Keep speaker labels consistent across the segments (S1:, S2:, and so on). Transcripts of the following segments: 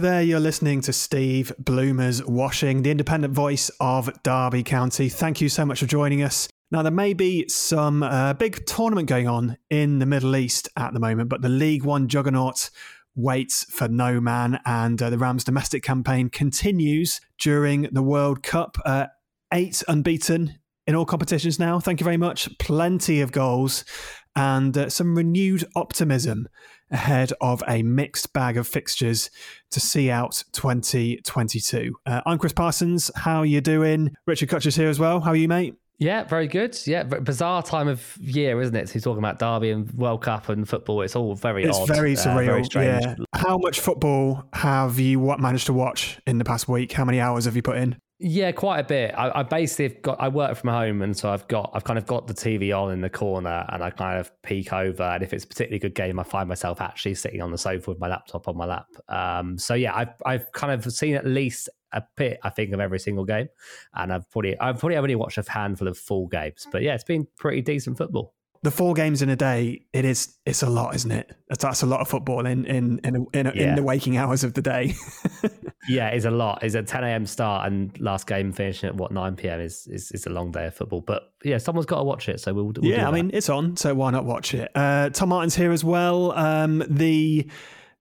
S1: There, you're listening to Steve Bloomers Watching, the independent voice of Derby County. Thank you so much for joining us. Now, there may be some uh, big tournament going on in the Middle East at the moment, but the League One juggernaut waits for no man, and uh, the Rams' domestic campaign continues during the World Cup. Uh, eight unbeaten in all competitions now. Thank you very much. Plenty of goals and uh, some renewed optimism ahead of a mixed bag of fixtures to see out 2022. Uh, I'm Chris Parsons. How are you doing? Richard Kutcher's here as well. How are you, mate?
S2: Yeah, very good. Yeah, bizarre time of year, isn't it? So he's talking about Derby and World Cup and football. It's all very
S1: It's
S2: odd.
S1: very
S2: uh,
S1: surreal.
S2: very strange.
S1: yeah. How much football have you what managed to watch in the past week? How many hours have you put in?
S2: Yeah, quite a bit. I, I basically have got. I work from home, and so I've got. I've kind of got the TV on in the corner, and I kind of peek over. And if it's a particularly good game, I find myself actually sitting on the sofa with my laptop on my lap. Um, so yeah, I've I've kind of seen at least a bit. I think of every single game, and I've probably I've probably only watched a handful of full games. But yeah, it's been pretty decent football.
S1: The four games in a day, it is it's a lot, isn't it? That's, that's a lot of football in in in, in, in
S2: Yeah.
S1: the waking hours of the day.
S2: Yeah, it's a lot. It's a 10 a.m. start and last game finishing at what 9 p.m. is is, is a long day of football. But yeah, someone's got to watch it, so we'll. we'll
S1: yeah, I mean it's on, so why not watch it? Uh, Tom Martin's here as well. Um, the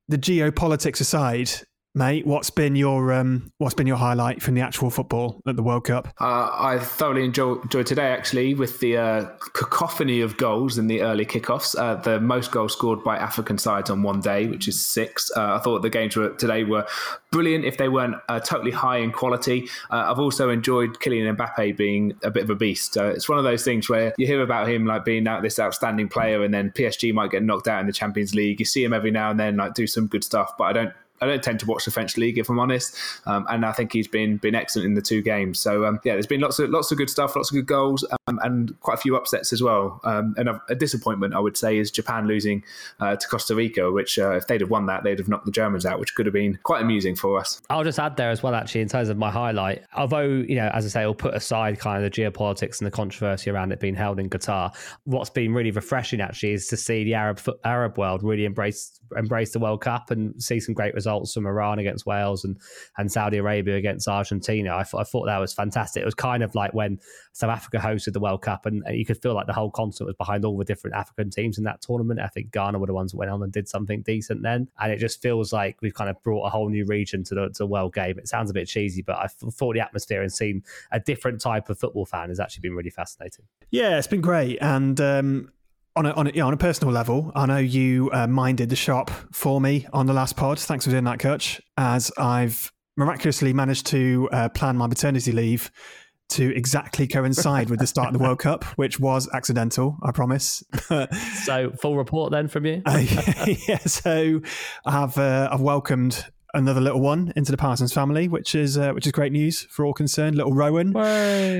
S1: the geopolitics aside, mate, what's been your um, what's been your highlight from the actual football at the World Cup?
S3: Uh, I thoroughly enjoy, enjoyed today, actually, with the uh, cacophony of goals in the early kickoffs. Uh, the most goals scored by African sides on one day, which is six. Uh, I thought the games were, today were brilliant if they weren't uh, totally high in quality. Uh, I've also enjoyed Kylian Mbappe being a bit of a beast. It's one of those things where you hear about him like being out this outstanding player, and then PSG might get knocked out in the Champions League. You see him every now and then like do some good stuff, but I don't I don't tend to watch the French league if I'm honest, um, and I think he's been been excellent in the two games. So um, yeah, there's been lots of lots of good stuff, lots of good goals, um, and quite a few upsets as well. Um, and a, a disappointment, I would say, is Japan losing uh, to Costa Rica, which uh, if they'd have won that, they'd have knocked the Germans out, which could have been quite amusing for us.
S2: I'll just add there as well, actually, in terms of my highlight. Although, you know, as I say, I'll put aside kind of the geopolitics and the controversy around it being held in Qatar. What's been really refreshing, actually, is to see the Arab Arab world really embrace embrace the World Cup and see some great results from Iran against Wales and, and Saudi Arabia against Argentina. I, th- I thought that was fantastic. It was kind of like when South Africa hosted the World Cup, and, and you could feel like the whole continent was behind all the different African teams in that tournament. I think Ghana were the ones that went on and did something decent then, and it just feels like we've kind of brought a whole new region to the, to world game. It sounds a bit cheesy, but I thought the atmosphere and seeing a different type of football fan has actually been really fascinating.
S1: Yeah, it's been great, and um, on a, on a, yeah, on a personal level, I know you uh, minded the shop for me on the last pod. Thanks for doing that, Coach. As I've miraculously managed to uh, plan my maternity leave to exactly coincide with the start of the World Cup, which was accidental, I promise.
S2: So, full report then from you.
S1: Uh, yeah, so I've uh, I've welcomed another little one into the Parsons family, which is uh, which is great news for all concerned. Little Rowan,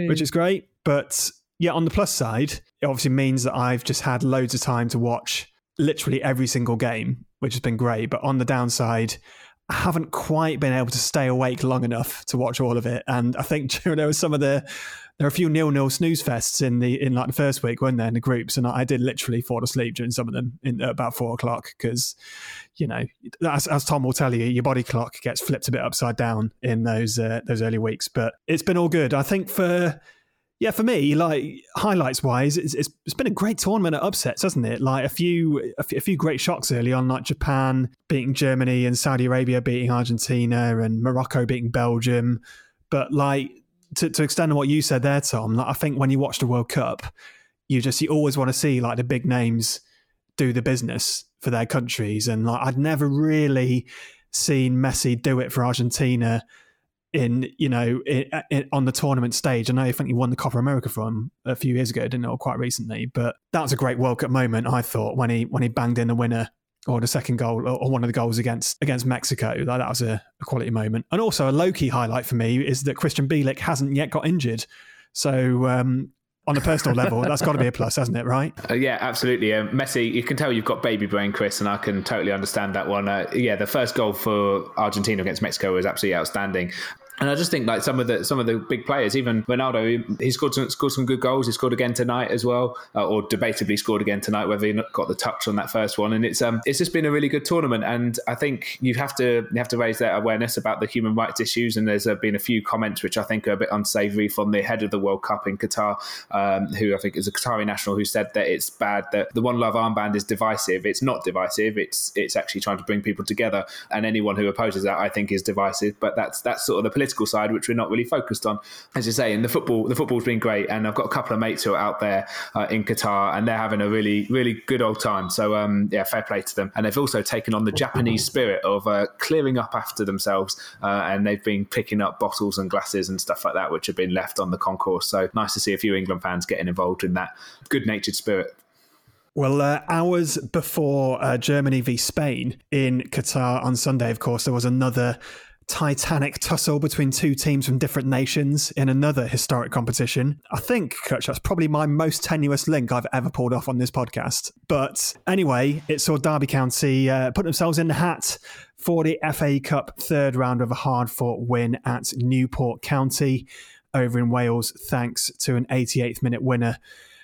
S1: which is great. But yeah, on the plus side, it obviously means that I've just had loads of time to watch literally every single game, which has been great. But on the downside, I haven't quite been able to stay awake long enough to watch all of it. And I think there was some of the there are a few nil nil snooze fests in the in like the first week, weren't there, in the groups? And I, did literally fall asleep during some of them in about four o'clock because, you know, as, as Tom will tell you, your body clock gets flipped a bit upside down in those uh, those early weeks. But it's been all good. I think for yeah, for me, like highlights wise, it's, it's, it's been a great tournament at upsets, hasn't it? Like a few a few- few great shocks early on, like Japan beating Germany and Saudi Arabia beating Argentina and Morocco beating Belgium. But like to, to extend on what you said there, Tom, like I think when you watch the World Cup, you just you always want to see like the big names do the business for their countries, and like I'd never really seen Messi do it for Argentina in you know on the tournament stage. I know I think he won the Copa America from a few years ago, didn't know quite recently, but that was a great World Cup moment. I thought when he when he banged in the winner or the second goal or one of the goals against against Mexico. That, that was a, a quality moment. And also a low key highlight for me is that Krystian Bielik hasn't yet got injured. So um, on a personal level, that's got to be a plus, hasn't it? Right?
S3: Uh, yeah, absolutely. Uh, Messi, you can tell you've got baby brain, Chris, and I can totally understand that one. Uh, yeah, the first goal for Argentina against Mexico was absolutely outstanding. And I just think like some of the some of the big players, even Ronaldo, he scored some, scored some good goals. He scored again tonight as well, uh, or debatably scored again tonight. Whether he got the touch on that first one, and it's um it's just been a really good tournament. And I think you have to you have to raise that awareness about the human rights issues. And there's uh, been a few comments which I think are a bit unsavoury from the head of the World Cup in Qatar, um, who I think is a Qatari national, who said that it's bad that the One Love armband is divisive. It's not divisive. It's it's actually trying to bring people together. And anyone who opposes that, I think, is divisive. But that's that's sort of the political side, which we're not really focused on. As you say, and the football, the football's been great, and I've got a couple of mates who are out there uh, in Qatar, and they're having a really, really good old time. So um, yeah, fair play to them. And they've also taken on the Japanese spirit of uh, clearing up after themselves, uh, and they've been picking up bottles and glasses and stuff like that, which have been left on the concourse. So nice to see a few England fans getting involved in that good-natured spirit.
S1: Well, uh, hours before uh, Germany v Spain in Qatar on Sunday, of course, there was another titanic tussle between two teams from different nations in another historic competition. I think, Kutch, that's probably my most tenuous link I've ever pulled off on this podcast. But anyway, it saw Derby County uh, put themselves in the hat for the FA Cup third round of a hard fought win at Newport County over in Wales, thanks to an 88th minute winner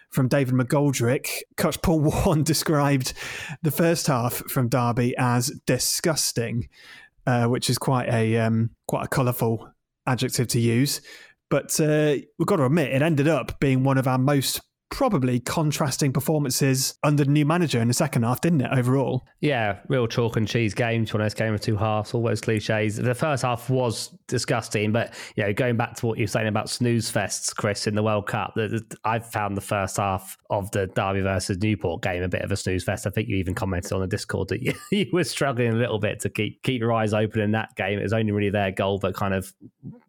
S1: from David McGoldrick. Coach Paul Warne described the first half from Derby as disgusting, uh, which is quite a um, quite a colourful adjective to use. But uh, we've got to admit, it ended up being one of our most probably contrasting performances under the new manager in the second half, didn't it, overall?
S2: Yeah, real chalk and cheese game, to honest, game of two halves, all those cliches. The first half was disgusting, but, you know, going back to what you were saying about snooze fests, Chris, in the World Cup, that I've found the first half of the Derby versus Newport game a bit of a snooze fest. I think you even commented on the Discord that you, you were struggling a little bit to keep, keep your eyes open in that game. It was only really their goal that kind of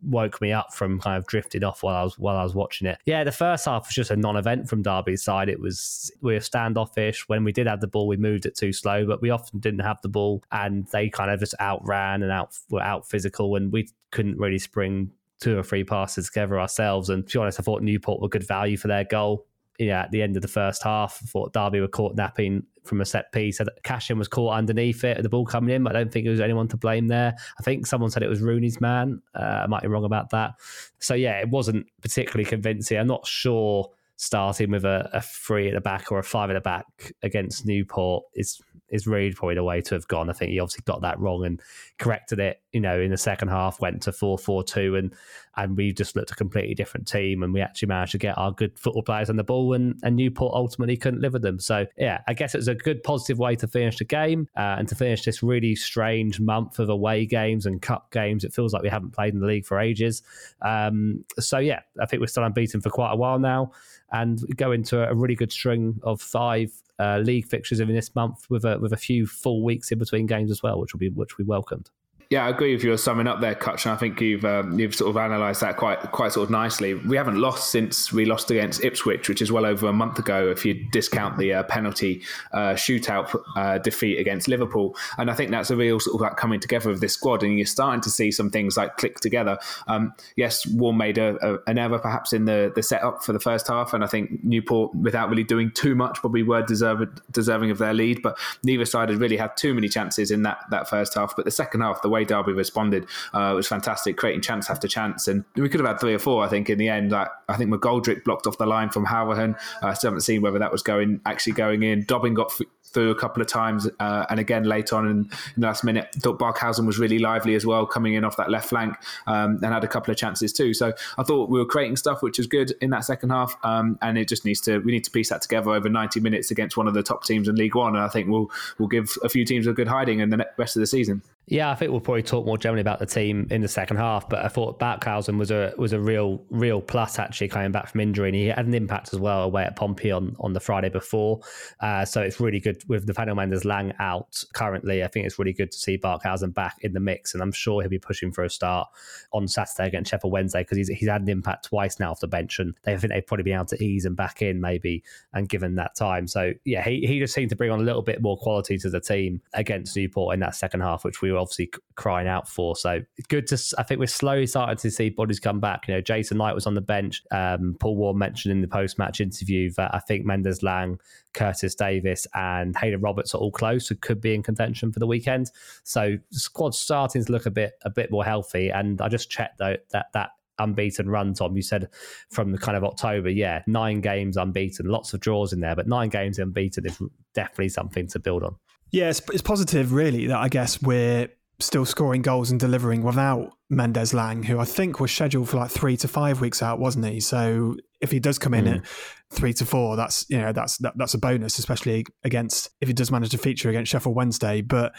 S2: woke me up from kind of drifting off while I was while I was watching it. Yeah, the first half was just a non-event from Derby's side. It was we were standoffish. When we did have the ball, we moved it too slow, but we often didn't have the ball, and they kind of just outran and out were out physical, and we couldn't really spring two or three passes together ourselves. And to be honest, I thought Newport were good value for their goal yeah, at the end of the first half, I thought Derby were caught napping from a set piece. Cashin was caught underneath it, the ball coming in, I don't think there was anyone to blame there. I think someone said it was Rooney's man. Uh, I might be wrong about that. So yeah, it wasn't particularly convincing. I'm not sure starting with a, a three at the back or a five at the back against Newport is is really probably the way to have gone. I think he obviously got that wrong and corrected it. You know, in the second half, went to four four two, and and we just looked a completely different team, and we actually managed to get our good football players on the ball, and, and Newport ultimately couldn't live with them. So yeah, I guess it was a good positive way to finish the game uh, and to finish this really strange month of away games and cup games. It feels like we haven't played in the league for ages. Um, so yeah, I think we're still unbeaten for quite a while now and go into a really good string of five uh, league fixtures in this month with a with a few full weeks in between games as well, which will be which we welcomed.
S3: Yeah, I agree with your summing up there, Kutch, and I think you've um, you've sort of analysed that quite quite sort of nicely. We haven't lost since we lost against Ipswich, which is well over a month ago, if you discount the uh, penalty uh, shootout uh, defeat against Liverpool. And I think that's a real sort of like coming together of this squad, and you're starting to see some things like click together. Um, yes, Warne made a, a, an error perhaps in the the setup for the first half, and I think Newport, without really doing too much, probably were deserved, deserving of their lead. But neither side had really had too many chances in that that first half. But the second half, the way Derby responded uh, was fantastic, creating chance after chance. And we could have had three or four, I think, in the end. I, I think McGoldrick blocked off the line from Hourihane. I still haven't seen whether that was going actually going in. Dobbin got f- through a couple of times, uh, and again late on in, in, the last minute, thought Barkhuizen was really lively as well, coming in off that left flank um, and had a couple of chances too. So I thought we were creating stuff which was good in that second half, um, and it just needs to we need to piece that together over 90 minutes against one of the top teams in League One, and I think we'll we'll give a few teams a good hiding in the rest of the season.
S2: Yeah, I think we'll probably talk more generally about the team in the second half. But I thought Barkhuizen was a was a real real plus actually coming back from injury, and he had an impact as well away at Pompey on, on the Friday before. Uh, so it's really good with the Nathaniel Mendez-Laing out currently. I think it's really good to see Barkhuizen back in the mix, and I'm sure he'll be pushing for a start on Saturday against Sheffield Wednesday because he's he's had an impact twice now off the bench, and they think they've probably been able to ease him back in maybe and given that time. So yeah, he he just seemed to bring on a little bit more quality to the team against Newport in that second half, which we obviously crying out for. So good to. I think we're slowly starting to see bodies come back. You know, Jason Knight was on the bench. Um, Paul Warne mentioned in the post match interview that I think Mendez Laing, Curtis Davies, and Haydon Roberts are all close and could be in contention for the weekend. So the squad's starting to look a bit a bit more healthy. And I just checked though that that unbeaten run, Tom. You said from the kind of October, yeah, nine games unbeaten, lots of draws in there, but nine games unbeaten is definitely something to build on.
S1: Yeah, it's, it's positive, really, that I guess we're still scoring goals and delivering without Mendez Laing, who I think was scheduled for like three to five weeks out, wasn't he? So if he does come in mm. at three to four, that's you know that's that, that's a bonus, especially against if he does manage to feature against Sheffield Wednesday. But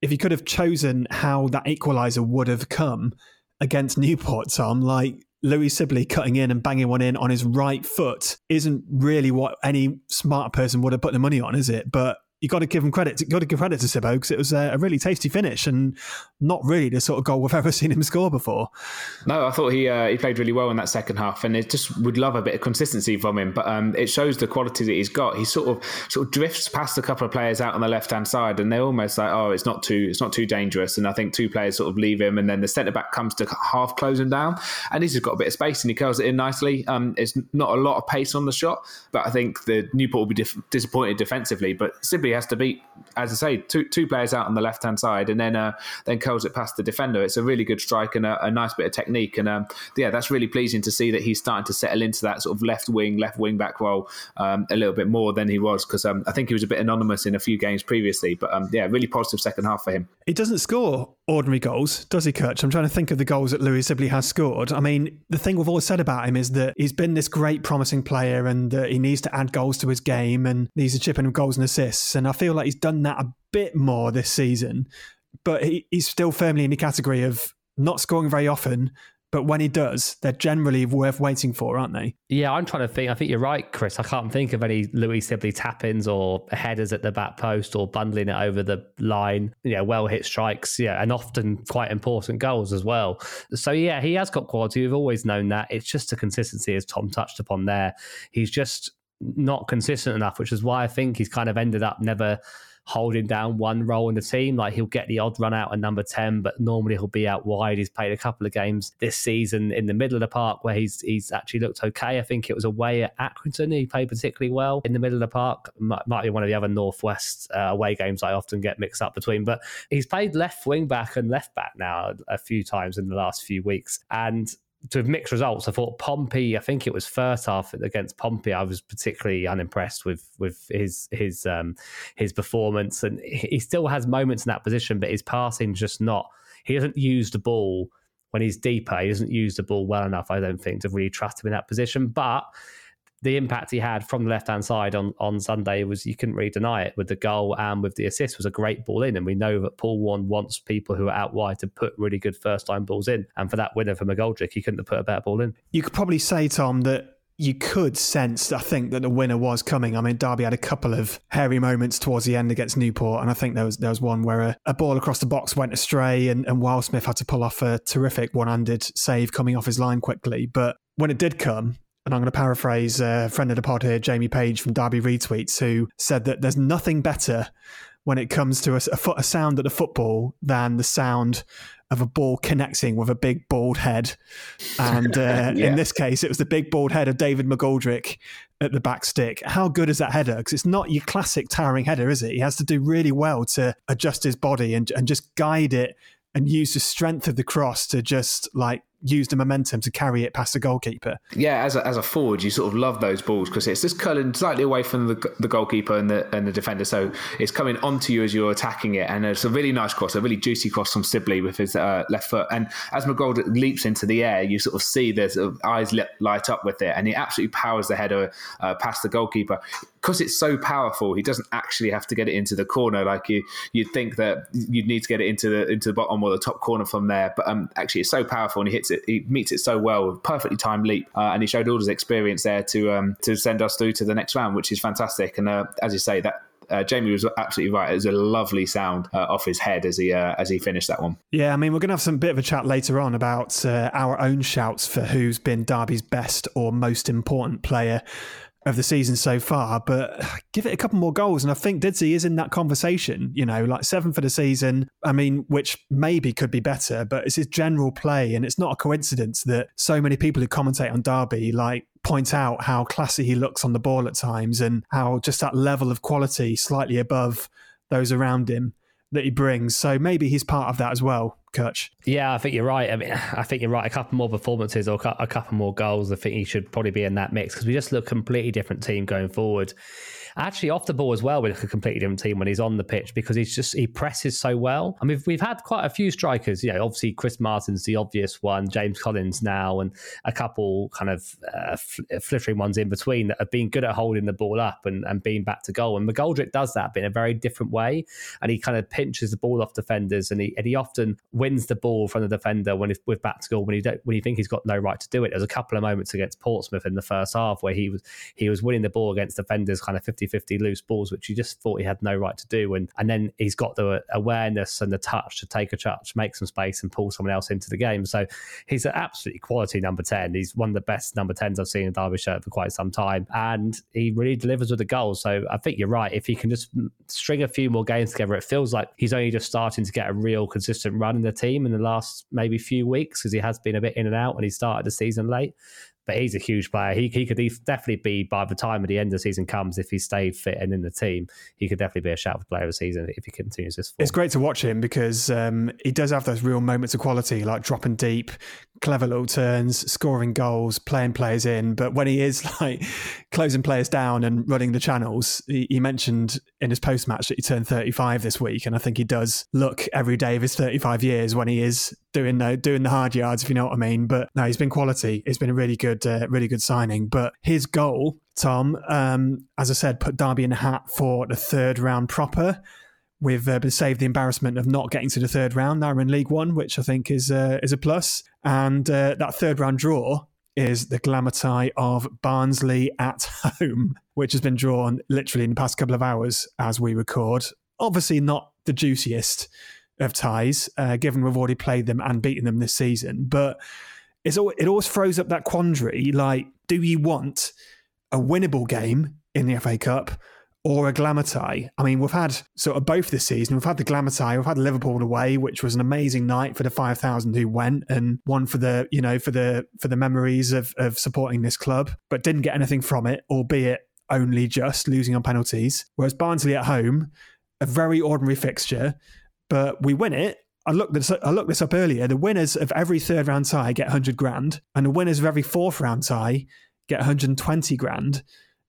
S1: if he could have chosen how that equaliser would have come against Newport, Tom, like Louie Sibley cutting in and banging one in on his right foot isn't really what any smart person would have put the money on, is it? But you got to give him credit. You got to give credit to Sibbo because it was a, a, really tasty finish and not really the sort of goal we've ever seen him score before.
S3: No, I thought he uh, he played really well in that second half, and it just would love a bit of consistency from him. But um, it shows the quality that he's got. He sort of sort of drifts past a couple of players out on the left hand side, and they're almost like, oh, it's not too it's not too dangerous. And I think two players sort of leave him, and then the centre back comes to half close him down, and he's just got a bit of space and he curls it in nicely. Um, it's not a lot of pace on the shot, but I think the Newport will be dif- disappointed defensively. But Sibley has to beat as I say, two two players out on the left hand side, and then uh, then curls it past the defender. It's a really good strike and a, a nice bit of technique, and um, yeah, that's really pleasing to see that he's starting to settle into that sort of left wing, left wing back role um, a little bit more than he was because um, I think he was a bit anonymous in a few games previously. But um, yeah, really positive second half for him.
S1: He doesn't score ordinary goals, does he, Kutch? I'm trying to think of the goals that Louie Sibley has scored. I mean, the thing we've always said about him is that he's been this great, promising player and that he needs to add goals to his game and needs to chip in goals and assists. And I feel like he's done that a bit more this season, but he, he's still firmly in the category of not scoring very often, but when he does, they're generally worth waiting for, aren't they?
S2: Yeah, I'm trying to think. I think you're right, Chris. I can't think of any Louie Sibley tap ins or headers at the back post or bundling it over the line. Yeah, well hit strikes. Yeah, and often quite important goals as well. So, yeah, he has got quality. We've always known that. It's just a consistency, as Tom touched upon there. He's just not consistent enough, which is why I think he's kind of ended up never holding down one role in the team. Like he'll get the odd run out at number 10, but normally he'll be out wide. He's played a couple of games this season in the middle of the park where he's he's actually looked okay. I think it was away at Accrington. He played particularly well in the middle of the park. Might, might be one of the other Northwest uh, away games I often get mixed up between. But he's played left wing back and left back now a few times in the last few weeks. And to have mixed results. I thought Pompey. I think it was first half against Pompey. I was particularly unimpressed with with his his um, his performance, and he still has moments in that position, but his passing just not. He doesn't use the ball when he's deeper. He doesn't use the ball well enough. I don't think to really trust him in that position, but the impact he had from the left hand side on, on Sunday was you couldn't really deny it with the goal and with the assist was a great ball in. And we know that Paul Warne wants people who are out wide to put really good first time balls in. And for that winner from McGoldrick, he couldn't have put a better ball in.
S1: You could probably say, Tom, that you could sense, I think, that the winner was coming. I mean, Derby had a couple of hairy moments towards the end against Newport, and I think there was there was one where a, a ball across the box went astray, and, and Wildsmith had to pull off a terrific one-handed save coming off his line quickly. But when it did come, and I'm going to paraphrase a friend of the pod here, Jamie Page from Derby Retweets, who said that there's nothing better when it comes to a, a, a sound at a football than the sound of a ball connecting with a big bald head. And uh, yeah. in this case, it was the big bald head of David McGoldrick at the back stick. How good is that header? Because it's not your classic towering header, is it? He has to do really well to adjust his body and, and just guide it and use the strength of the cross to just like use the momentum to carry it past the goalkeeper.
S3: Yeah, as a, as a forward, you sort of love those balls because it's just curling slightly away from the, the goalkeeper and the and the defender, so it's coming onto you as you're attacking it. And it's a really nice cross, a really juicy cross from Sibley with his uh, left foot. And as McGold leaps into the air, you sort of see there's sort of eyes light up with it, and he absolutely powers the header uh, past the goalkeeper because it's so powerful, he doesn't actually have to get it into the corner like you you'd think that you'd need to get it into the into the bottom or the top corner from there. But um, actually, it's so powerful and he hits it, he meets it so well, with perfectly timed leap, uh, and he showed all his experience there to um, to send us through to the next round, which is fantastic. And uh, as you say, that uh, Jamie was absolutely right. It was a lovely sound uh, off his head as he uh, as he finished that one.
S1: Yeah, I mean, we're going to have some bit of a chat later on about uh, our own shouts for who's been Derby's best or most important player of the season so far, but give it a couple more goals. And I think Didsey is in that conversation, you know, like seven for the season. I mean, which maybe could be better, but it's his general play. And it's not a coincidence that so many people who commentate on Derby, like, point out how classy he looks on the ball at times and how just that level of quality slightly above those around him that he brings. So maybe he's part of that as well.
S2: Yeah, I think you're right. I mean, I think you're right. A couple more performances or a couple more goals. I think he should probably be in that mix because we just look completely different team going forward actually off the ball as well with a completely different team when he's on the pitch because he's just he presses so well. I mean, we've had quite a few strikers. You know, obviously Chris Martin's the obvious one, James Collins now, and a couple kind of uh, flittering ones in between that have been good at holding the ball up and, and being back to goal. And McGoldrick does that but in a very different way, and he kind of pinches the ball off defenders, and he and he often wins the ball from the defender when he's with back to goal when he don't, when you think he's got no right to do it. There's a couple of moments against Portsmouth in the first half where he was he was winning the ball against defenders kind of 50 50 loose balls, which he just thought he had no right to do. And and then he's got the awareness and the touch to take a touch, make some space, and pull someone else into the game. So he's an absolutely quality number 10. He's one of the best number 10s I've seen in Derby shirt for quite some time. And he really delivers with the goals. So I think you're right. If he can just string a few more games together, it feels like he's only just starting to get a real consistent run in the team in the last maybe few weeks because he has been a bit in and out when he started the season late but he's a huge player. He, he could definitely be by the time of the end of the season comes, if he stayed fit and in the team, he could definitely be a shout for player of the season if he continues this. Form.
S1: It's great to watch him because um, he does have those real moments of quality, like dropping deep, clever little turns, scoring goals, playing players in. But when he is like closing players down and running the channels, he, he mentioned in his post match that he turned 35 this week, and I think he does look every day of his 35 years when he is doing the doing the hard yards, if you know what I mean. But no, he's been quality. It's been a really good, uh, really good signing. But his goal, Tom, um, as I said, put Derby in the hat for the third round proper. We've uh, been saved the embarrassment of not getting to the third round. Now we're in League One, which I think is uh, is a plus. And uh, that third round draw is the glamour tie of Barnsley at home, which has been drawn literally in the past couple of hours as we record. Obviously, not the juiciest of ties, uh, given we've already played them and beaten them this season. But it's it always throws up that quandary: like, do you want a winnable game in the FA Cup? Or a glamour tie. I mean, we've had sort of both this season. We've had the glamour tie. We've had Liverpool away, which was an amazing night for the five thousand who went, and one for the you know for the for the memories of of supporting this club, but didn't get anything from it, albeit only just losing on penalties. Whereas Barnsley at home, a very ordinary fixture, but we win it. I looked this. I looked this up earlier. The winners of every third round tie get 100 grand, and the winners of every fourth round tie get 120 grand.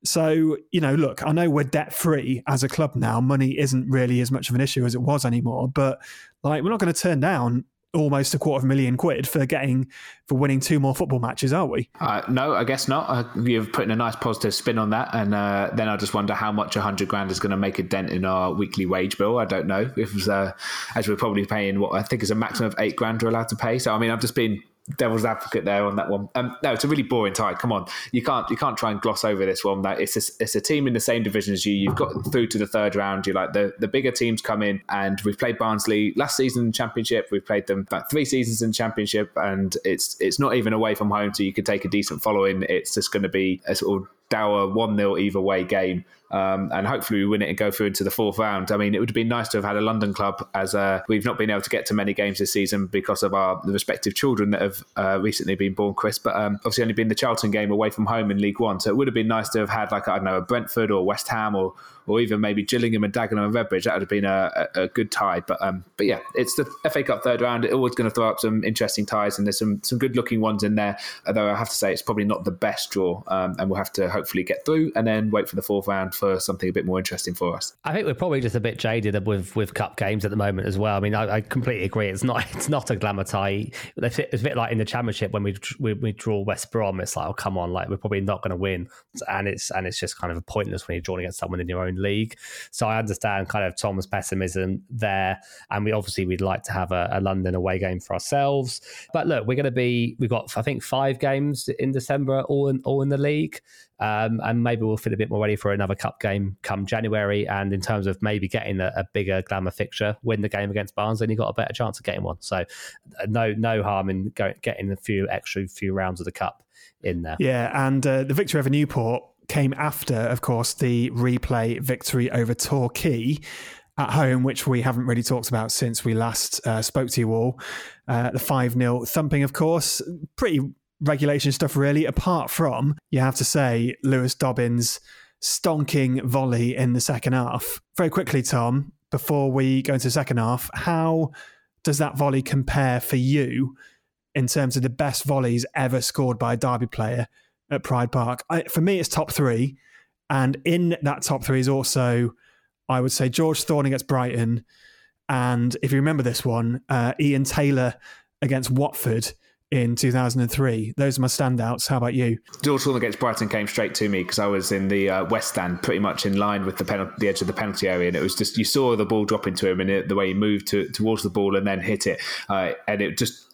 S1: So you know, look, I know we're debt free as a club now. Money isn't really as much of an issue as it was anymore. But like, we're not going to turn down almost a quarter of a million quid for getting for winning two more football matches, are we?
S3: Uh, no, I guess not. Uh, you've put in a nice positive spin on that, and uh, then I just wonder how much a hundred grand is going to make a dent in our weekly wage bill. I don't know if, uh, as we're probably paying what I think is a maximum of eight grand we're allowed to pay. So I mean, I've just been devil's advocate there on that one. Um, no, it's a really boring tie. Come on, you can't you can't try and gloss over this one. That it's a, it's a team in the same division as you. You've got through to the third round. You like the the bigger teams come in, and we've played Barnsley last season in the Championship. We've played them about three seasons in the Championship, and it's it's not even away from home, so you could take a decent following. It's just going to be a sort of dour 1 0 either way game. Um, and hopefully we win it and go through into the fourth round. I mean, it would have been nice to have had a London club as uh, we've not been able to get to many games this season because of our respective children that have uh, recently been born, Chris. But um, obviously only been the Charlton game away from home in League One. So it would have been nice to have had like, I don't know, a Brentford or West Ham or or even maybe Gillingham and Dagenham and Redbridge, that would have been a, a, good tie. But um, but yeah, it's the FA Cup third round. It's always going to throw up some interesting ties, and there's some some good looking ones in there. Although I have to say, it's probably not the best draw, um, and we'll have to hopefully get through and then wait for the fourth round for something a bit more interesting for us.
S2: I think we're probably just a bit jaded with with cup games at the moment as well. I mean, I, I completely agree. It's not it's not a glamour tie. It's a bit like in the championship when we we, we draw West Brom. It's like, oh come on, like we're probably not going to win, and it's and it's just kind of pointless when you're drawing against someone in your own league. So I understand kind of Tom's pessimism there, and we obviously we'd like to have a, a London away game for ourselves. But look, we're going to be we've got I think five games in December, all in all in the league. Um, and maybe we'll feel a bit more ready for another cup game come January. And in terms of maybe getting a, a bigger glamour fixture, win the game against Barnes, then you got a better chance of getting one. So uh, no no harm in go, getting a few extra few rounds of the cup in there.
S1: Yeah, and uh, the victory over Newport came after, of course, the replay victory over Torquay at home, which we haven't really talked about since we last uh, spoke to you all. Uh, the 5 0 thumping, of course, pretty regulation stuff, really, apart from, you have to say, Lewis Dobbin's stonking volley in the second half. Very quickly, Tom, before we go into the second half, how does that volley compare for you in terms of the best volleys ever scored by a Derby player at Pride Park? I, for me, it's top three. And in that top three is also, I would say, George Thorne against Brighton. And if you remember this one, uh, Ian Taylor against Watford in 2003. Those are my standouts. How about you?
S3: George Thorne against Brighton came straight to me because I was in the uh, West Stand, pretty much in line with the the edge of the penalty area, and it was just you saw the ball drop into him and it, the way he moved to, towards the ball and then hit it, uh, and it just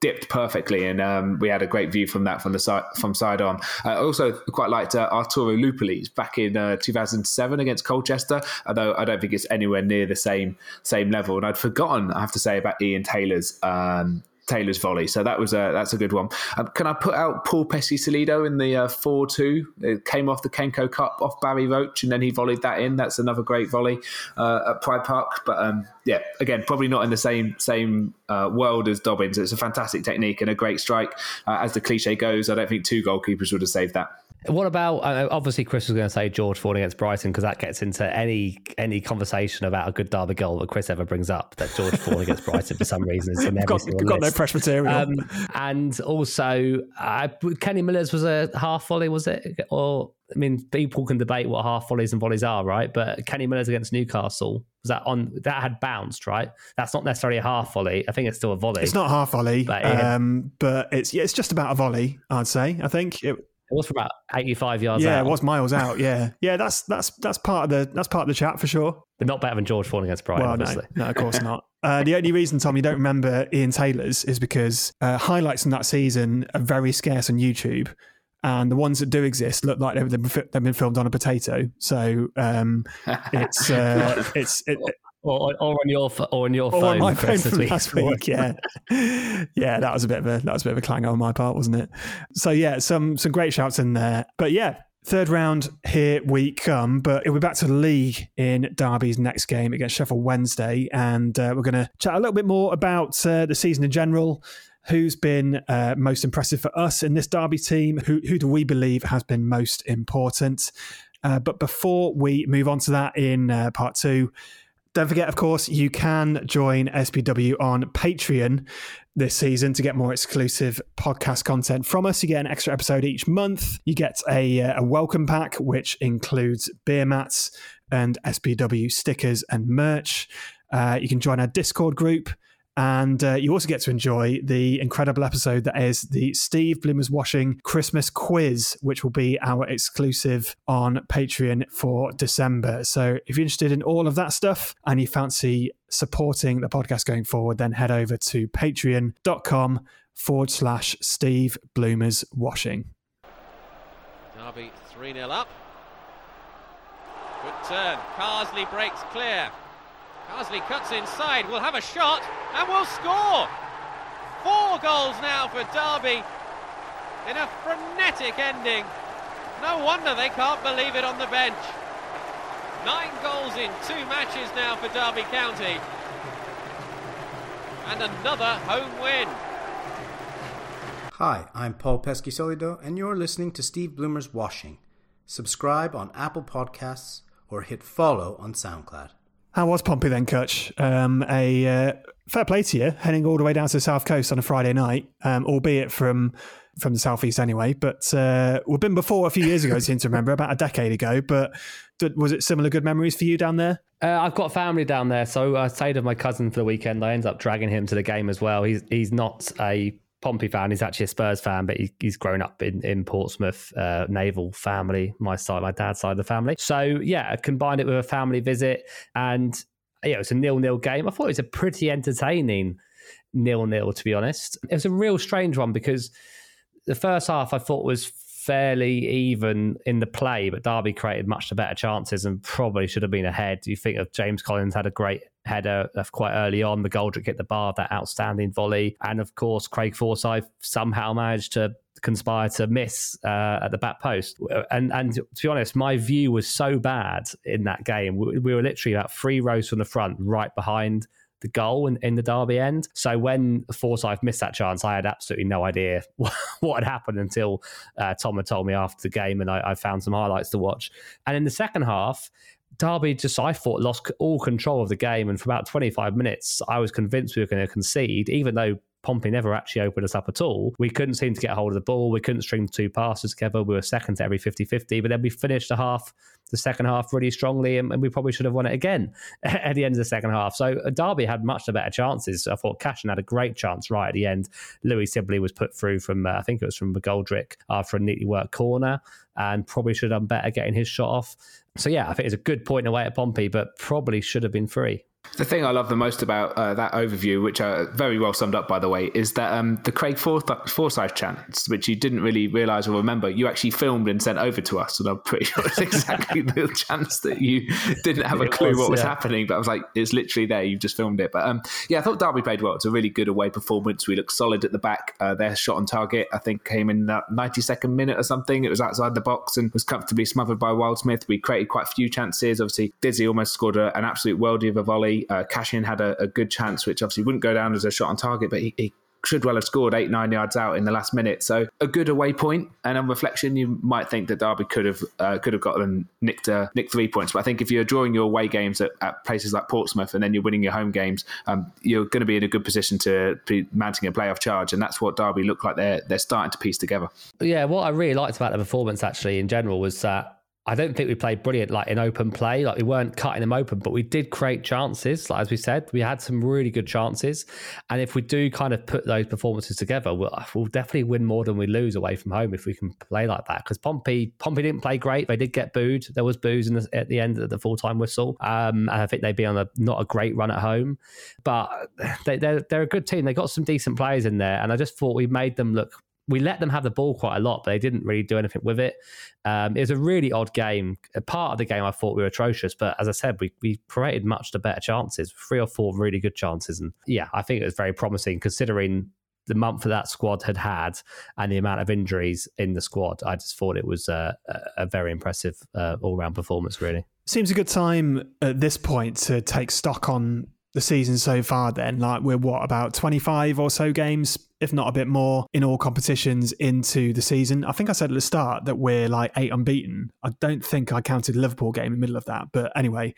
S3: dipped perfectly, and um, we had a great view from that from the side from side on. I also quite liked uh, Arturo Lupoli's back in uh, 2007 against Colchester, although I don't think it's anywhere near the same same level. And I'd forgotten, I have to say, about Ian Taylor's. Um, Taylor's volley. So that was a that's a good one. Um, can I put out Paul Peschisolido in the uh, four two? It came off the Kenko Cup off Barry Roach, and then he volleyed that in. That's another great volley uh, at Pride Park. But um, yeah, again, probably not in the same same uh, world as Dobbins. It's a fantastic technique and a great strike. Uh, as the cliche goes, I don't think two goalkeepers would have saved that.
S2: What about uh, obviously Chris was going to say George falling against Brighton because that gets into any any conversation about a good Derby goal that Chris ever brings up that George falling against Brighton for some reason is in every
S1: got,
S2: single
S1: got
S2: list.
S1: no fresh material.
S2: Um, and also, uh, Kenny Miller's was a half volley, was it? Or I mean, people can debate what half volleys and volleys are, right? But Kenny Miller's against Newcastle was that on that had bounced, right? That's not necessarily a half volley. I think it's still a volley.
S1: it's not half volley,
S2: But,
S1: um, but it's yeah, it's just about a volley. I'd say. I think it,
S2: It was from about eighty-five yards
S1: yeah,
S2: out,
S1: it was miles out. Yeah, yeah, that's that's that's part of the that's part of the chat for sure.
S2: They're not better than George falling against Brighton,
S1: Well, no,
S2: obviously.
S1: no, of course not. Uh, the only reason, Tom, you don't remember Ian Taylor's is because uh, highlights from that season are very scarce on YouTube. And the ones that do exist look like they've been, they've been filmed on a potato. So um, it's uh, it's it,
S2: Or, or on your or on your
S1: or
S2: phone,
S1: on my phone from
S2: we-
S1: last week. Yeah, yeah, that was a bit of a that was a bit of a clang on my part, wasn't it? So yeah, some some great shouts in there. But yeah, third round here we come. But we will be back to the league in Derby's next game against Sheffield Wednesday, and uh, we're going to chat a little bit more about uh, the season in general. Who's been uh, most impressive for us in this Derby team? Who who do we believe has been most important? Uh, but before we move on to that in uh, part two, don't forget, of course, you can join SBW on Patreon this season to get more exclusive podcast content from us. You get an extra episode each month. You get a, uh, a welcome pack, which includes beer mats and SBW stickers and merch. Uh, you can join our Discord group. And uh, you also get to enjoy the incredible episode that is the Steve Bloomers Watching Christmas quiz, which will be our exclusive on Patreon for December. So if you're interested in all of that stuff and you fancy supporting the podcast going forward, then head over to patreon.com forward slash Steve Bloomers Watching.
S4: Derby 3 0 up. Good turn. Carsley breaks clear. Carsley cuts inside, will have a shot and will score. Four goals now for Derby in a frenetic ending. No wonder they can't believe it on the bench. Nine goals in two matches now for Derby County. And another home win.
S5: Hi, I'm Paul Peschisolido, and you're listening to Steve Bloomer's Watching. Subscribe on Apple Podcasts or hit follow on SoundCloud.
S1: How was Pompey then, Kutch? Um, a uh, fair play to you, heading all the way down to the south coast on a Friday night, um, albeit from from the southeast anyway. But uh, we've been before a few years ago, I seem to remember, about a decade ago. But was it similar good memories for you down there?
S2: Uh, I've got family down there, so I stayed with my cousin for the weekend. I ended up dragging him to the game as well. He's he's not a Pompey fan. He's actually a Spurs fan, but he, he's grown up in, in Portsmouth, uh, naval family, my side, my dad's side of the family. So, yeah, I combined it with a family visit and, yeah, it was a nil-nil game. I thought it was a pretty entertaining nil-nil, to be honest. It was a real strange one because the first half I thought was fairly even in the play, but Derby created much the better chances and probably should have been ahead. You think of James Collins had a great header of quite early on. The Goldrick hit the bar, that outstanding volley. And of course, Craig Forsyth somehow managed to conspire to miss uh, at the back post. And and to be honest, my view was so bad in that game. We, we were literally about three rows from the front, right behind the goal in, in the Derby end. So when Forsyth missed that chance, I had absolutely no idea what, had happened until uh, Tom had told me after the game, and I, I found some highlights to watch. And in the second half, Derby just, I thought, lost all control of the game. And for about 25 minutes, I was convinced we were going to concede, even though Pompey never actually opened us up at all. We couldn't seem to get hold of the ball. We couldn't string two passes together. We were second to every 50 50. But then we finished the half, the second half, really strongly, and, and we probably should have won it again at the end of the second half. So uh, Derby had much the better chances. I thought Cashin had a great chance right at the end. Louie Sibley was put through from, uh, I think it was from McGoldrick after a neatly worked corner and probably should have done better getting his shot off. So yeah, I think it's a good point away at Pompey, but probably should have been free.
S3: The thing I love the most about uh, that overview, which are very well summed up, by the way, is that um, the Craig Forsyth chance, which you didn't really realise or remember, you actually filmed and sent over to us. And I'm pretty sure it's exactly the chance that you didn't have a clue was, what was yeah. happening. But I was like, it's literally there. You've just filmed it. But um, yeah, I thought Derby played well. It's a really good away performance. We looked solid at the back. Uh, their shot on target, I think, came in that 92nd minute or something. It was outside the box and was comfortably smothered by Wildsmith. We created quite a few chances. Obviously, Dizzy almost scored a, an absolute worldie of a volley. Uh, Cashin had a, a, good chance, which obviously wouldn't go down as a shot on target, but he, he should well have scored eight, nine yards out in the last minute. So a good away point. And on reflection, you might think that Derby could have uh, could have gotten nicked uh, nicked three points. But I think if you're drawing your away games at, at places like Portsmouth and then you're winning your home games, um, you're going to be in a good position to be mounting a playoff charge. And that's what Derby look like. They're they're starting to piece together.
S2: Yeah, what I really liked about the performance actually in general was that I don't think we played brilliant like in open play. Like we weren't cutting them open, but we did create chances. Like as we said, we had some really good chances. And if we do kind of put those performances together, we'll, we'll definitely win more than we lose away from home if we can play like that. Because Pompey, Pompey didn't play great. They did get booed. There was booze the, at the end of the full time whistle. Um, and I think they'd be on a not a great run at home, but they, they're they're a good team. They got some decent players in there, and I just thought we made them look we let them have the ball quite a lot, but they didn't really do anything with it. Um, it was a really odd game. A part of the game, I thought we were atrocious, but as I said, we, we created much the better chances, three or four really good chances. And yeah, I think it was very promising considering the month that that squad had had and the amount of injuries in the squad. I just thought it was a, a very impressive uh, all round performance, really.
S1: Seems a good time at this point to take stock on the season so far then? Like we're what about 25 or so games if not a bit more in all competitions into the season? I think i said at the start that we're like eight unbeaten. I don't think i counted liverpool game in the middle of that but anyway.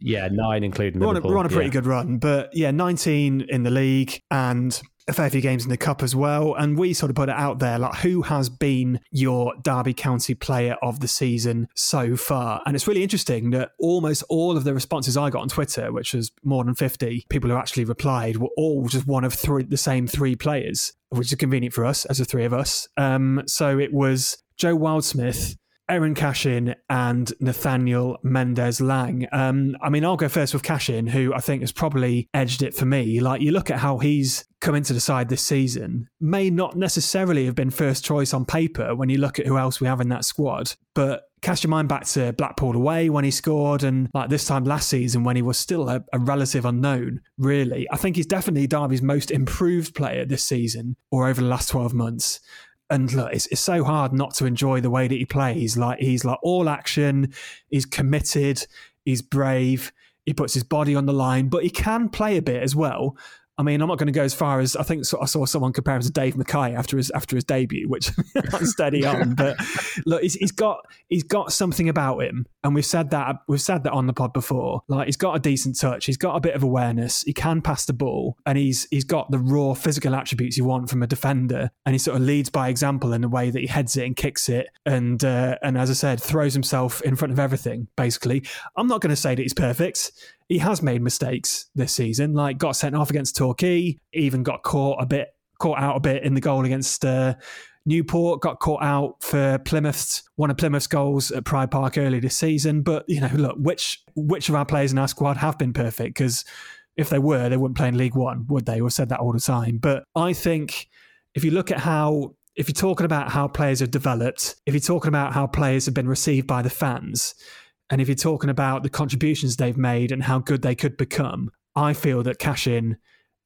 S2: Yeah nine including
S1: we're,
S2: on a,
S1: we're on a, pretty
S2: yeah.
S1: good run but yeah 19 in the league and a fair few games in the cup as well. And we sort of put it out there like, who has been your Derby County player of the season so far? And it's really interesting that almost all of the responses I got on Twitter, which was more than 50 people who actually replied, were all just one of three, the same three players, which is convenient for us as the three of us. Um, so it was Joe Wildsmith, Eiran Cashin and Nathaniel Mendez Laing. Um, I mean, I'll go first with Cashin, who I think has probably edged it for me. Like, you look at how he's come into the side this season, may not necessarily have been first choice on paper when you look at who else we have in that squad, but cast your mind back to Blackpool away when he scored, and like this time last season when he was still a, a, relative unknown, really. I think he's definitely Derby's most improved player this season or over the last 12 months and look, it's, it's so hard not to enjoy the way that he plays. Like he's like all action, he's committed, he's brave, he puts his body on the line, but he can play a bit as well. I mean, I'm not going to go as far as I think so, I saw someone compare him to Dave Mackay after his after his debut, which I'm steady on. But look, he's, he's got he's got something about him, and we've said that we've said that on the pod before. Like he's got a decent touch, he's got a bit of awareness, he can pass the ball, and he's he's got the raw physical attributes you want from a defender, and he sort of leads by example in the way that he heads it and kicks it, and uh, and as I said, throws himself in front of everything. Basically, I'm not going to say that he's perfect he has made mistakes this season, like got sent off against Torquay, even got caught a bit, caught out a bit in the goal against uh, Newport, got caught out for Plymouth's one of Plymouth's goals at Pride Park early this season. But you know, look, which which of our players in our squad have been perfect? Because if they were, they wouldn't play in League One, would they? We've said that all the time. But I think if you look at how if you're talking about how players have developed, if you're talking about how players have been received by the fans, and if you're talking about the contributions they've made and how good they could become, I feel that Cashin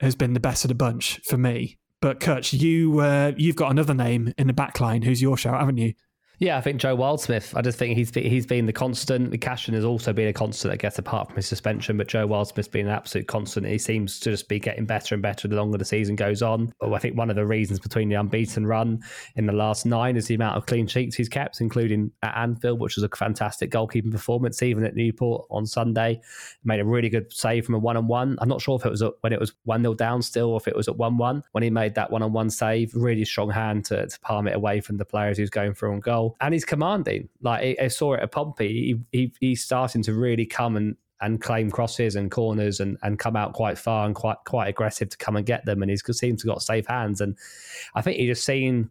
S1: has been the best of the bunch for me. But Kutch, you uh, you've got another name in the backline. Who's your shout, haven't you?
S2: Yeah, I think Joe Wildsmith. I just think he's he's been the constant. Cashin has also been a constant, I guess, apart from his suspension. But Joe Wildsmith's been an absolute constant. He seems to just be getting better and better the longer the season goes on. But I think one of the reasons between the unbeaten run in the last nine is the amount of clean sheets he's kept, including at Anfield, which was a fantastic goalkeeping performance. Even at Newport on Sunday, made a really good save from a one-on-one. I'm not sure if it was when it was one 0 down still, or if it was at one-one when he made that one-on-one save. Really strong hand to, to palm it away from the players was going for on goal and he's commanding. Like I saw it at Pompey, he, he, he's starting to really come and and claim crosses and corners and, and come out quite far and quite quite aggressive to come and get them. And he's seems to got safe hands. And I think he just seen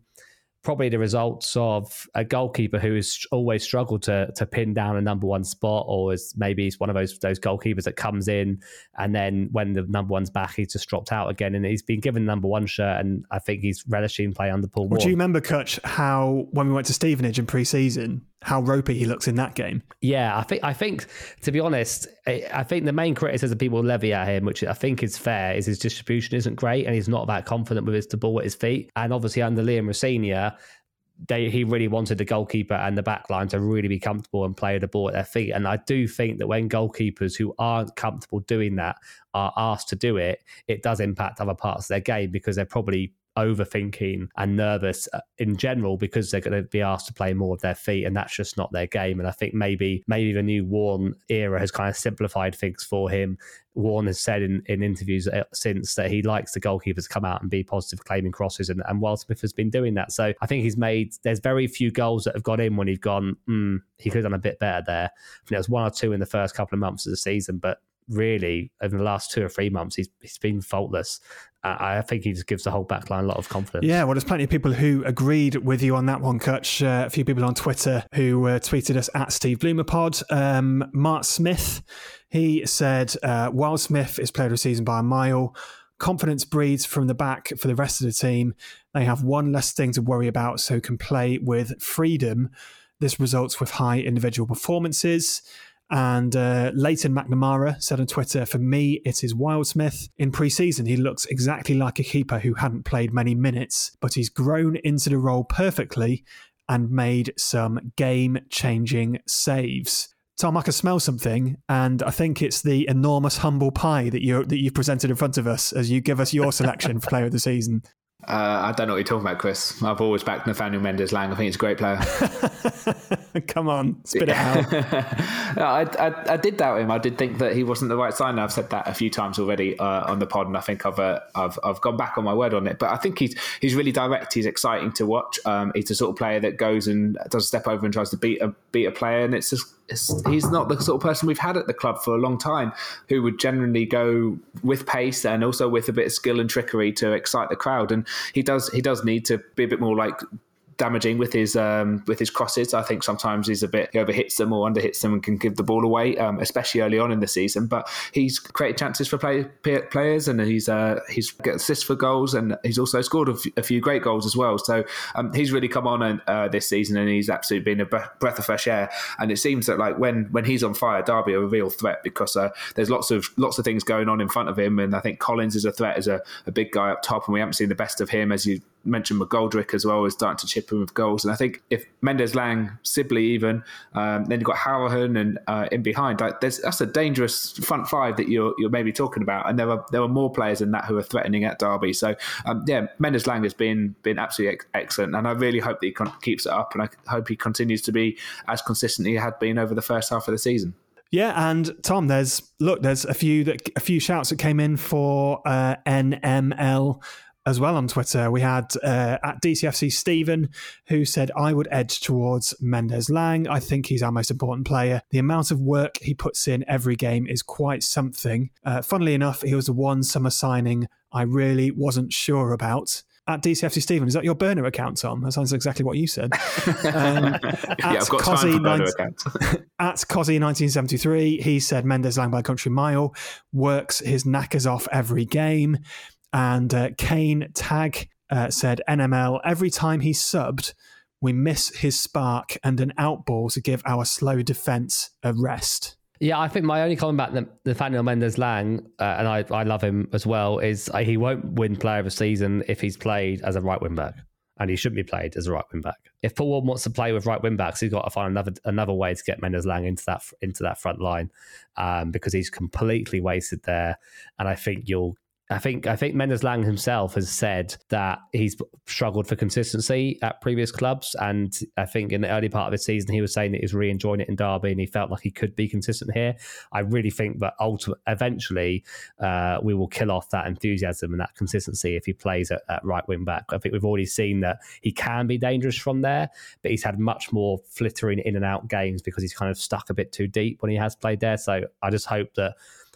S2: probably the results of a goalkeeper who has always struggled to to pin down a number one spot, or is maybe he's one of those those goalkeepers that comes in and then when the number one's back, he's just dropped out again, and he's been given number one shirt, and I think he's relishing play under Paul.
S1: Well, do you remember, Kutch, how when we went to Stevenage in pre-season, how ropey he looks in that game?
S2: Yeah, I think I think to be honest, I think the main criticism people levy at him, which I think is fair, is his distribution isn't great, and he's not that confident with his ball at his feet, and obviously under Liam Rosenior they, he really wanted the goalkeeper and the back line to really be comfortable and play the ball at their feet. And I do think that when goalkeepers who aren't comfortable doing that are asked to do it, it does impact other parts of their game because they're probably overthinking and nervous uh, in general because they're going to be asked to play more of their feet and that's just not their game. And i think maybe maybe the new Warne era has kind of simplified things for him. Warne has said in, in interviews uh, since that he likes the goalkeepers to come out and be positive claiming crosses and, and Wildsmith has been doing that. So i think he's made there's very few goals that have gone in when he's gone mm, he could have done a bit better there. Think there was one or two in the first couple of months of the season but really over the last two or three months he's he's been faultless. I think he just gives the whole backline a lot of confidence.
S1: Yeah, well, there's plenty of people who agreed with you on that one, Kutch. Uh, a few people on Twitter who uh, tweeted us at Steve Bloomerpod. Um, Mark Smith, he said, uh, Wildsmith is player of the season by a mile. Confidence breeds from the back for the rest of the team. They have one less thing to worry about, so can play with freedom. This results with high individual performances. And uh, Leighton McNamara said on Twitter, For me, it is Wildsmith. In pre season, he looks exactly like a keeper who hadn't played many minutes, but he's grown into the role perfectly and made some game changing saves. Tom, I can smell something, and I think it's the enormous humble pie that you that you've presented in front of us as you give us your selection for player of the season.
S3: Uh, I don't know what you're talking about, Chris. I've always backed Nathaniel Mendez-Laing. I think he's a great player.
S1: Come on, spit it out.
S3: I, I, I, did doubt him. I did think that he wasn't the right sign. I've said that a few times already uh, on the pod, and I think I've, uh, I've I've gone back on my word on it. But I think he's he's really direct. He's exciting to watch. Um, he's the sort of player that goes and does a step over and tries to beat a beat a player, and it's just he's not the sort of person we've had at the club for a long time who would generally go with pace and also with a bit of skill and trickery to excite the crowd. And he does he does need to be a bit more like damaging with his um, with his crosses. I think sometimes he's a bit he overhits them or underhits them and can give the ball away, um, especially early on in the season. But he's created chances for play, players, and he's uh, he's got assists for goals, and he's also scored a, f- a few great goals as well. So um, he's really come on uh, this season, and he's absolutely been a breath of fresh air. And it seems that like when when he's on fire, Derby are a real threat because uh, there's lots of lots of things going on in front of him, and I think Collins is a threat as a, a big guy up top, and we haven't seen the best of him as you mentioned McGoldrick as well is starting to chip in with goals. And I think if Mendez Laing, Sibley even, um, then you've got Hourihane and uh, in behind, like that's a dangerous front five that you're you're maybe talking about. And there were there were more players than that who are threatening at Derby. So um, yeah, Mendez Laing has been been absolutely ex- excellent, and I really hope that he con- keeps it up, and I hope he continues to be as consistent he had been over the first half of the season.
S1: Yeah, and Tom, there's look, there's a few that a few shouts that came in for uh, NML as well on Twitter. We had uh, at DCFC Stephen, who said, I would edge towards Mendez Laing. I think he's our most important player. The amount of work he puts in every game is quite something. Uh, funnily enough, he was the one summer signing I really wasn't sure about at DCFC Stephen. Is that your burner account, Tom? That sounds exactly what you said. Um,
S3: yeah, I've got time for burner accounts.
S1: at Cozzy 1973, he said Mendez Laing by country mile works his knackers off every game. And uh, Kane Tag uh, said NML every time he subbed, we miss his spark and an outball to give our slow defence a rest.
S2: Yeah, I think my only comment about Nathaniel Mendez Laing, uh, and I, I love him as well, is he won't win Player of the Season if he's played as a right wing back, and he shouldn't be played as a right wing back. If Paul wants to play with right wing backs, he's got to find another another way to get Mendez Laing into that into that front line, um, because he's completely wasted there, and I think you'll I think I think Mendez Laing himself has said that he's struggled for consistency at previous clubs, and I think in the early part of the season he was saying that he was really enjoying it in Derby, and he felt like he could be consistent here. I really think that ultimately, eventually, uh, we will kill off that enthusiasm and that consistency if he plays at, at right wing back. I think we've already seen that he can be dangerous from there, but he's had much more flittering in and out games because he's kind of stuck a bit too deep when he has played there. So I just hope that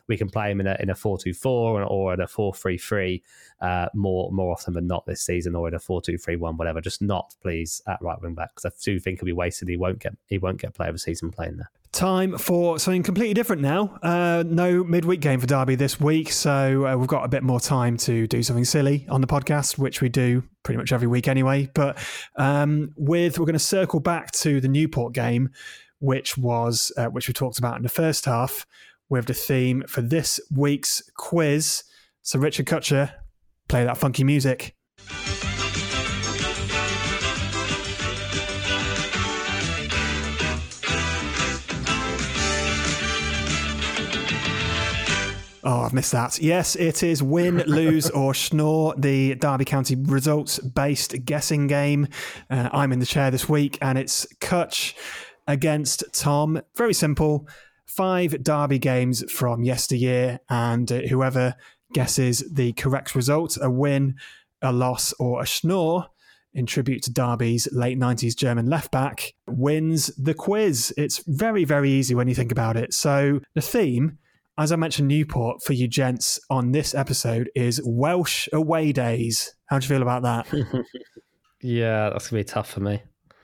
S2: we can play him in a in a four two four or in a four three three uh, more more often than not this season, or in a four two three one, whatever. Just not please at right wing back because I do think he'll be wasted. He won't get he won't get player of the season playing there.
S1: Time for something completely different now. Uh, no midweek game for Derby this week, so uh, we've got a bit more time to do something silly on the podcast, which we do pretty much every week anyway. But um, with we're going to circle back to the Newport game, which was uh, which we talked about in the first half with the theme for this week's quiz. So, Richard Kutcher, play that funky music. Oh, I've missed that. Yes, it is win, lose, or schnoor, the Derby County results based guessing game. Uh, I'm in the chair this week, and it's Kutch against Tom. Very simple five Derby games from yesteryear, and uh, whoever guesses the correct result, a win, a loss, or a schnoor, in tribute to Derby's late 90s German left back, wins the quiz. It's very, very easy when you think about it. So, the theme, as I mentioned, Newport for you gents on this episode is Welsh away days. How do you feel about that?
S2: yeah, that's going to be tough for me.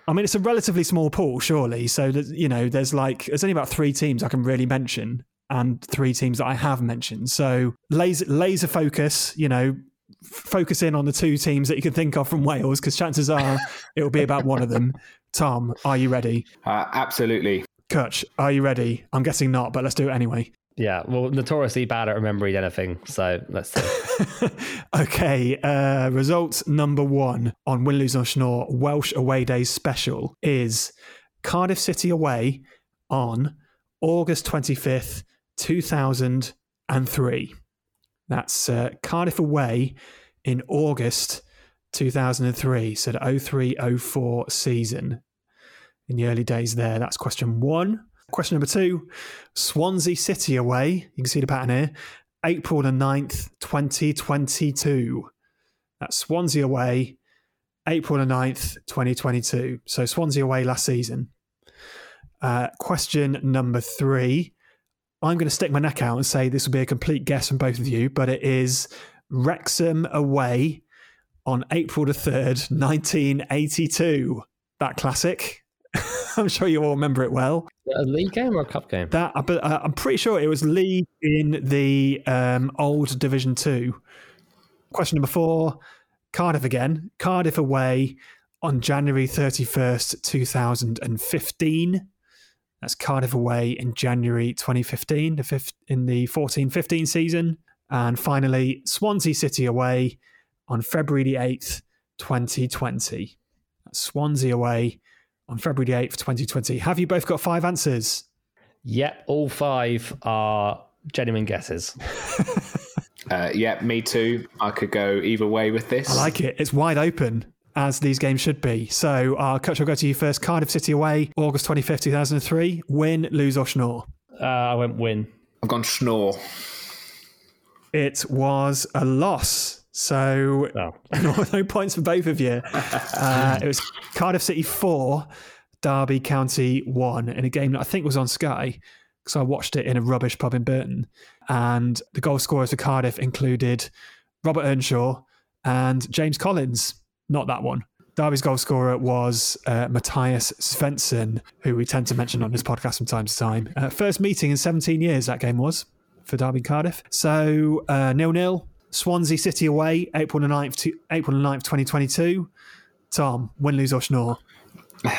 S1: I mean, it's a relatively small pool, surely. So that you know, there's like there's only about three teams I can really mention, and three teams that I have mentioned. So laser laser focus, you know, focus in on the two teams that you can think of from Wales, because chances are it will be about one of them. Tom, are you ready?
S3: Uh, absolutely.
S1: Kutch, are you ready? I'm guessing not, but let's do it anyway.
S2: Yeah, well, notoriously bad at remembering anything. So let's see.
S1: okay, uh, result number one on Win, Lose or Schnoor Welsh Away Days special is Cardiff City away on August 25th, 2003. That's uh, Cardiff away in August 2003. So the 03 04 season in the early days there. That's question one. Question number two Swansea City away. You can see the pattern here. April the 9th, 2022. That's Swansea away, April the 9th, 2022. So Swansea away last season. Uh, question number three. I'm going to stick my neck out and say this will be a complete guess from both of you, but it is Wrexham away on April the 3rd, 1982. That classic. I'm sure you all remember it well.
S2: A league game or a cup game?
S1: That, but uh, I'm pretty sure it was league in the um, old Division Two. Question number four: Cardiff again. Cardiff away on January 31st, 2015. That's Cardiff away in January 2015, the fifth in the 14-15 season. And finally, Swansea City away on February the 8th, 2020. Swansea away on February the 8th, 2020. Have you both got five answers?
S2: Yep, all five are genuine guesses.
S3: Uh, yeah, me too. I could go either way with this.
S1: I like it. It's wide open, as these games should be. So, uh, Kutch, I'll go to you first. Cardiff City away, August 25th, 2003. Win, lose, or schnoor?
S2: Uh, I went win.
S3: I've gone Schnoor.
S1: It was a loss. So,
S2: Oh.
S1: no, points for both of you. Uh, it was Cardiff City 4, Derby County 1 in a game that I think was on Sky because I watched it in a rubbish pub in Burton. And the goal scorers for Cardiff included Robert Earnshaw and James Collins. Not that one. Derby's goal scorer was uh, Mathias Svensson, who we tend to mention on this podcast from time to time. Uh, first meeting in 17 years, that game was for Derby Cardiff. So uh, nil nil. Swansea City away, April the 9th, to, April the 9th, 2022. Tom, win, lose, or schnoor?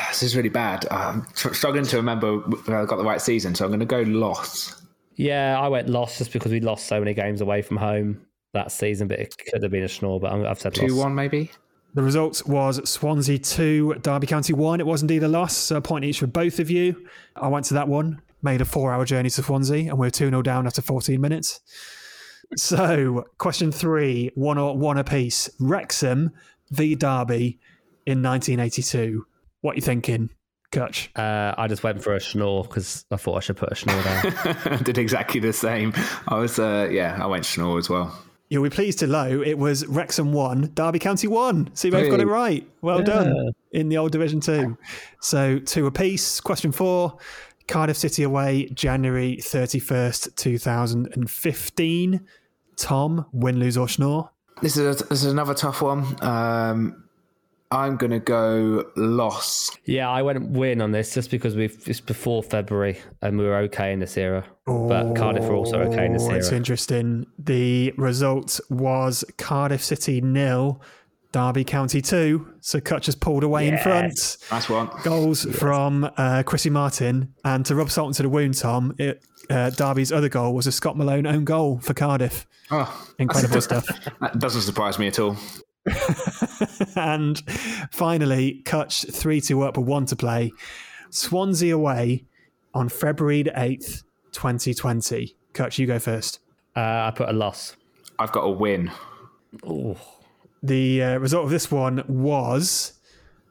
S3: This is really bad. I'm struggling to remember uh, whether I got the right season, so I'm going to go loss.
S2: Yeah, I went lost just because we lost so many games away from home that season, but it could have been a schnoor, but I'm- I've said loss.
S3: 2 1 maybe?
S1: The result was Swansea 2, Derby County 1. It was indeed a loss, so a point each for both of you. I went to that one, made a four hour journey to Swansea, and we are 2 0 down after 14 minutes. So, question three, one or one apiece. Wrexham v Derby in 1982. What are you thinking, Kutch?
S2: Uh, I just went for a schnoor because I thought I should put a schnoor down.
S3: I did exactly the same. I was, uh, yeah, I went Schnoor as well.
S1: You'll be pleased to know it was Wrexham 1, Derby County 1. So you both got it right. Well done in the old Division 2. So two apiece. Question four Cardiff City away, January 31st, 2015. Tom, win, lose, or schnoor?
S3: This is, a, this is another tough one. Um, I'm going to go loss.
S2: yeah, I went win on this just because we've it's before February and we were okay in this era. But Cardiff were also okay in this
S1: Oh, It's interesting. The result was Cardiff City nil, Derby County 2. So Kutch has pulled away in front.
S3: Nice one.
S1: goals from uh, Chrissy Martin. And to rub salt into the wound, Tom, it, uh, Derby's other goal was a Scott Malone own goal for Cardiff.
S3: Oh,
S1: Incredible stuff.
S3: that doesn't surprise me at all.
S1: and finally, Kutch 3 2 up with one to play. Swansea away on February the 8th, 2020. Kutch, you go first.
S2: Uh, I put a loss.
S3: I've got a win.
S1: The uh, result of this one was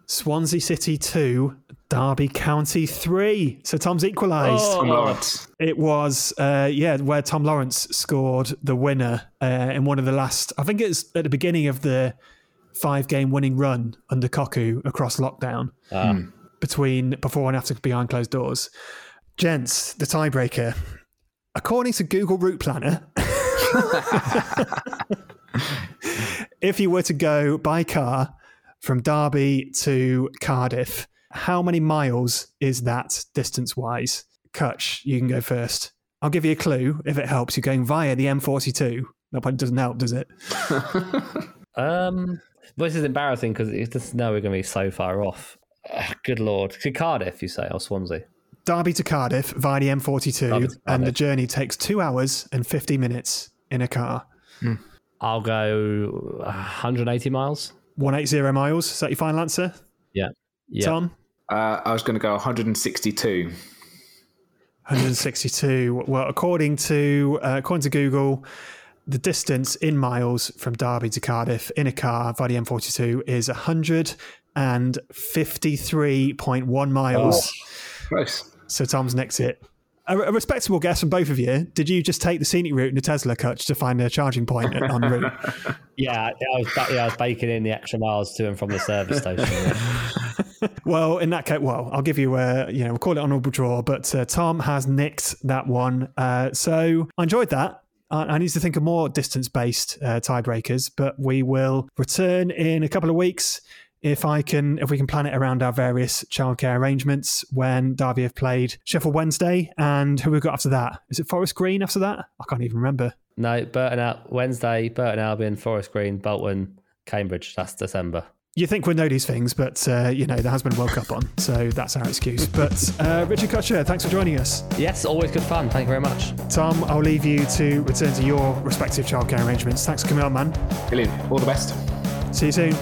S1: Swansea City 2, Derby County 3. So Tom's equalised.
S3: Tom Lawrence.
S1: It was, uh, yeah, where Tom Lawrence scored the winner uh, in one of the last. I think it's at the beginning of the five-game winning run under Cocu across lockdown between before and after behind closed doors. Gents, the tiebreaker. According to Google Route Planner, if you were to go by car from Derby to Cardiff, how many miles is that distance wise? Kutch, you can go first. I'll give you a clue if it helps. You're going via the M42. That probably doesn't help, does it?
S2: Um, this is embarrassing because it's just now we're going to be so far off. Ah, good lord, to Cardiff, you say, or Swansea?
S1: Derby to Cardiff via the M42, and the journey takes two hours and 50 minutes in a car.
S2: I'll go 180 miles.
S1: 180 miles. Is that your final answer,
S2: Yeah, yeah.
S1: Tom?
S3: Uh, I was going to go 162.
S1: 162. Well, according to uh, according to Google, the distance in miles from Derby to Cardiff in a car via the M42 is 153.1 miles.
S3: Close.
S1: So Tom's next it. A, a respectable guess from both of you. Did you just take the scenic route in the Tesla Kutch to find a charging point on the route?
S2: Yeah, I was, yeah, I was baking in the extra miles to and from the service station.
S1: Well, in that case, well, I'll give you a, you know, we'll call it honourable draw, but uh, Tom has nicked that one. Uh, so I enjoyed that. I, need to think of more distance based uh, tiebreakers, but we will return in a couple of weeks if I can, if we can plan it around our various childcare arrangements when Derby have played Sheffield Wednesday and who we've got after that. Is it Forest Green after that? I can't even remember.
S2: No, Burton out Wednesday, Burton Albion, Forest Green, Bolton, Cambridge. That's December.
S1: You think we know these things, but uh, you know there has been a World Cup on, so that's our excuse. But uh, Richard Kutcher, thanks for joining us.
S2: Yes, always good fun. Thank you very much.
S1: Tom, I'll leave you to return to your respective childcare arrangements. Thanks for coming on, man.
S3: Brilliant. All the best.
S1: See you soon.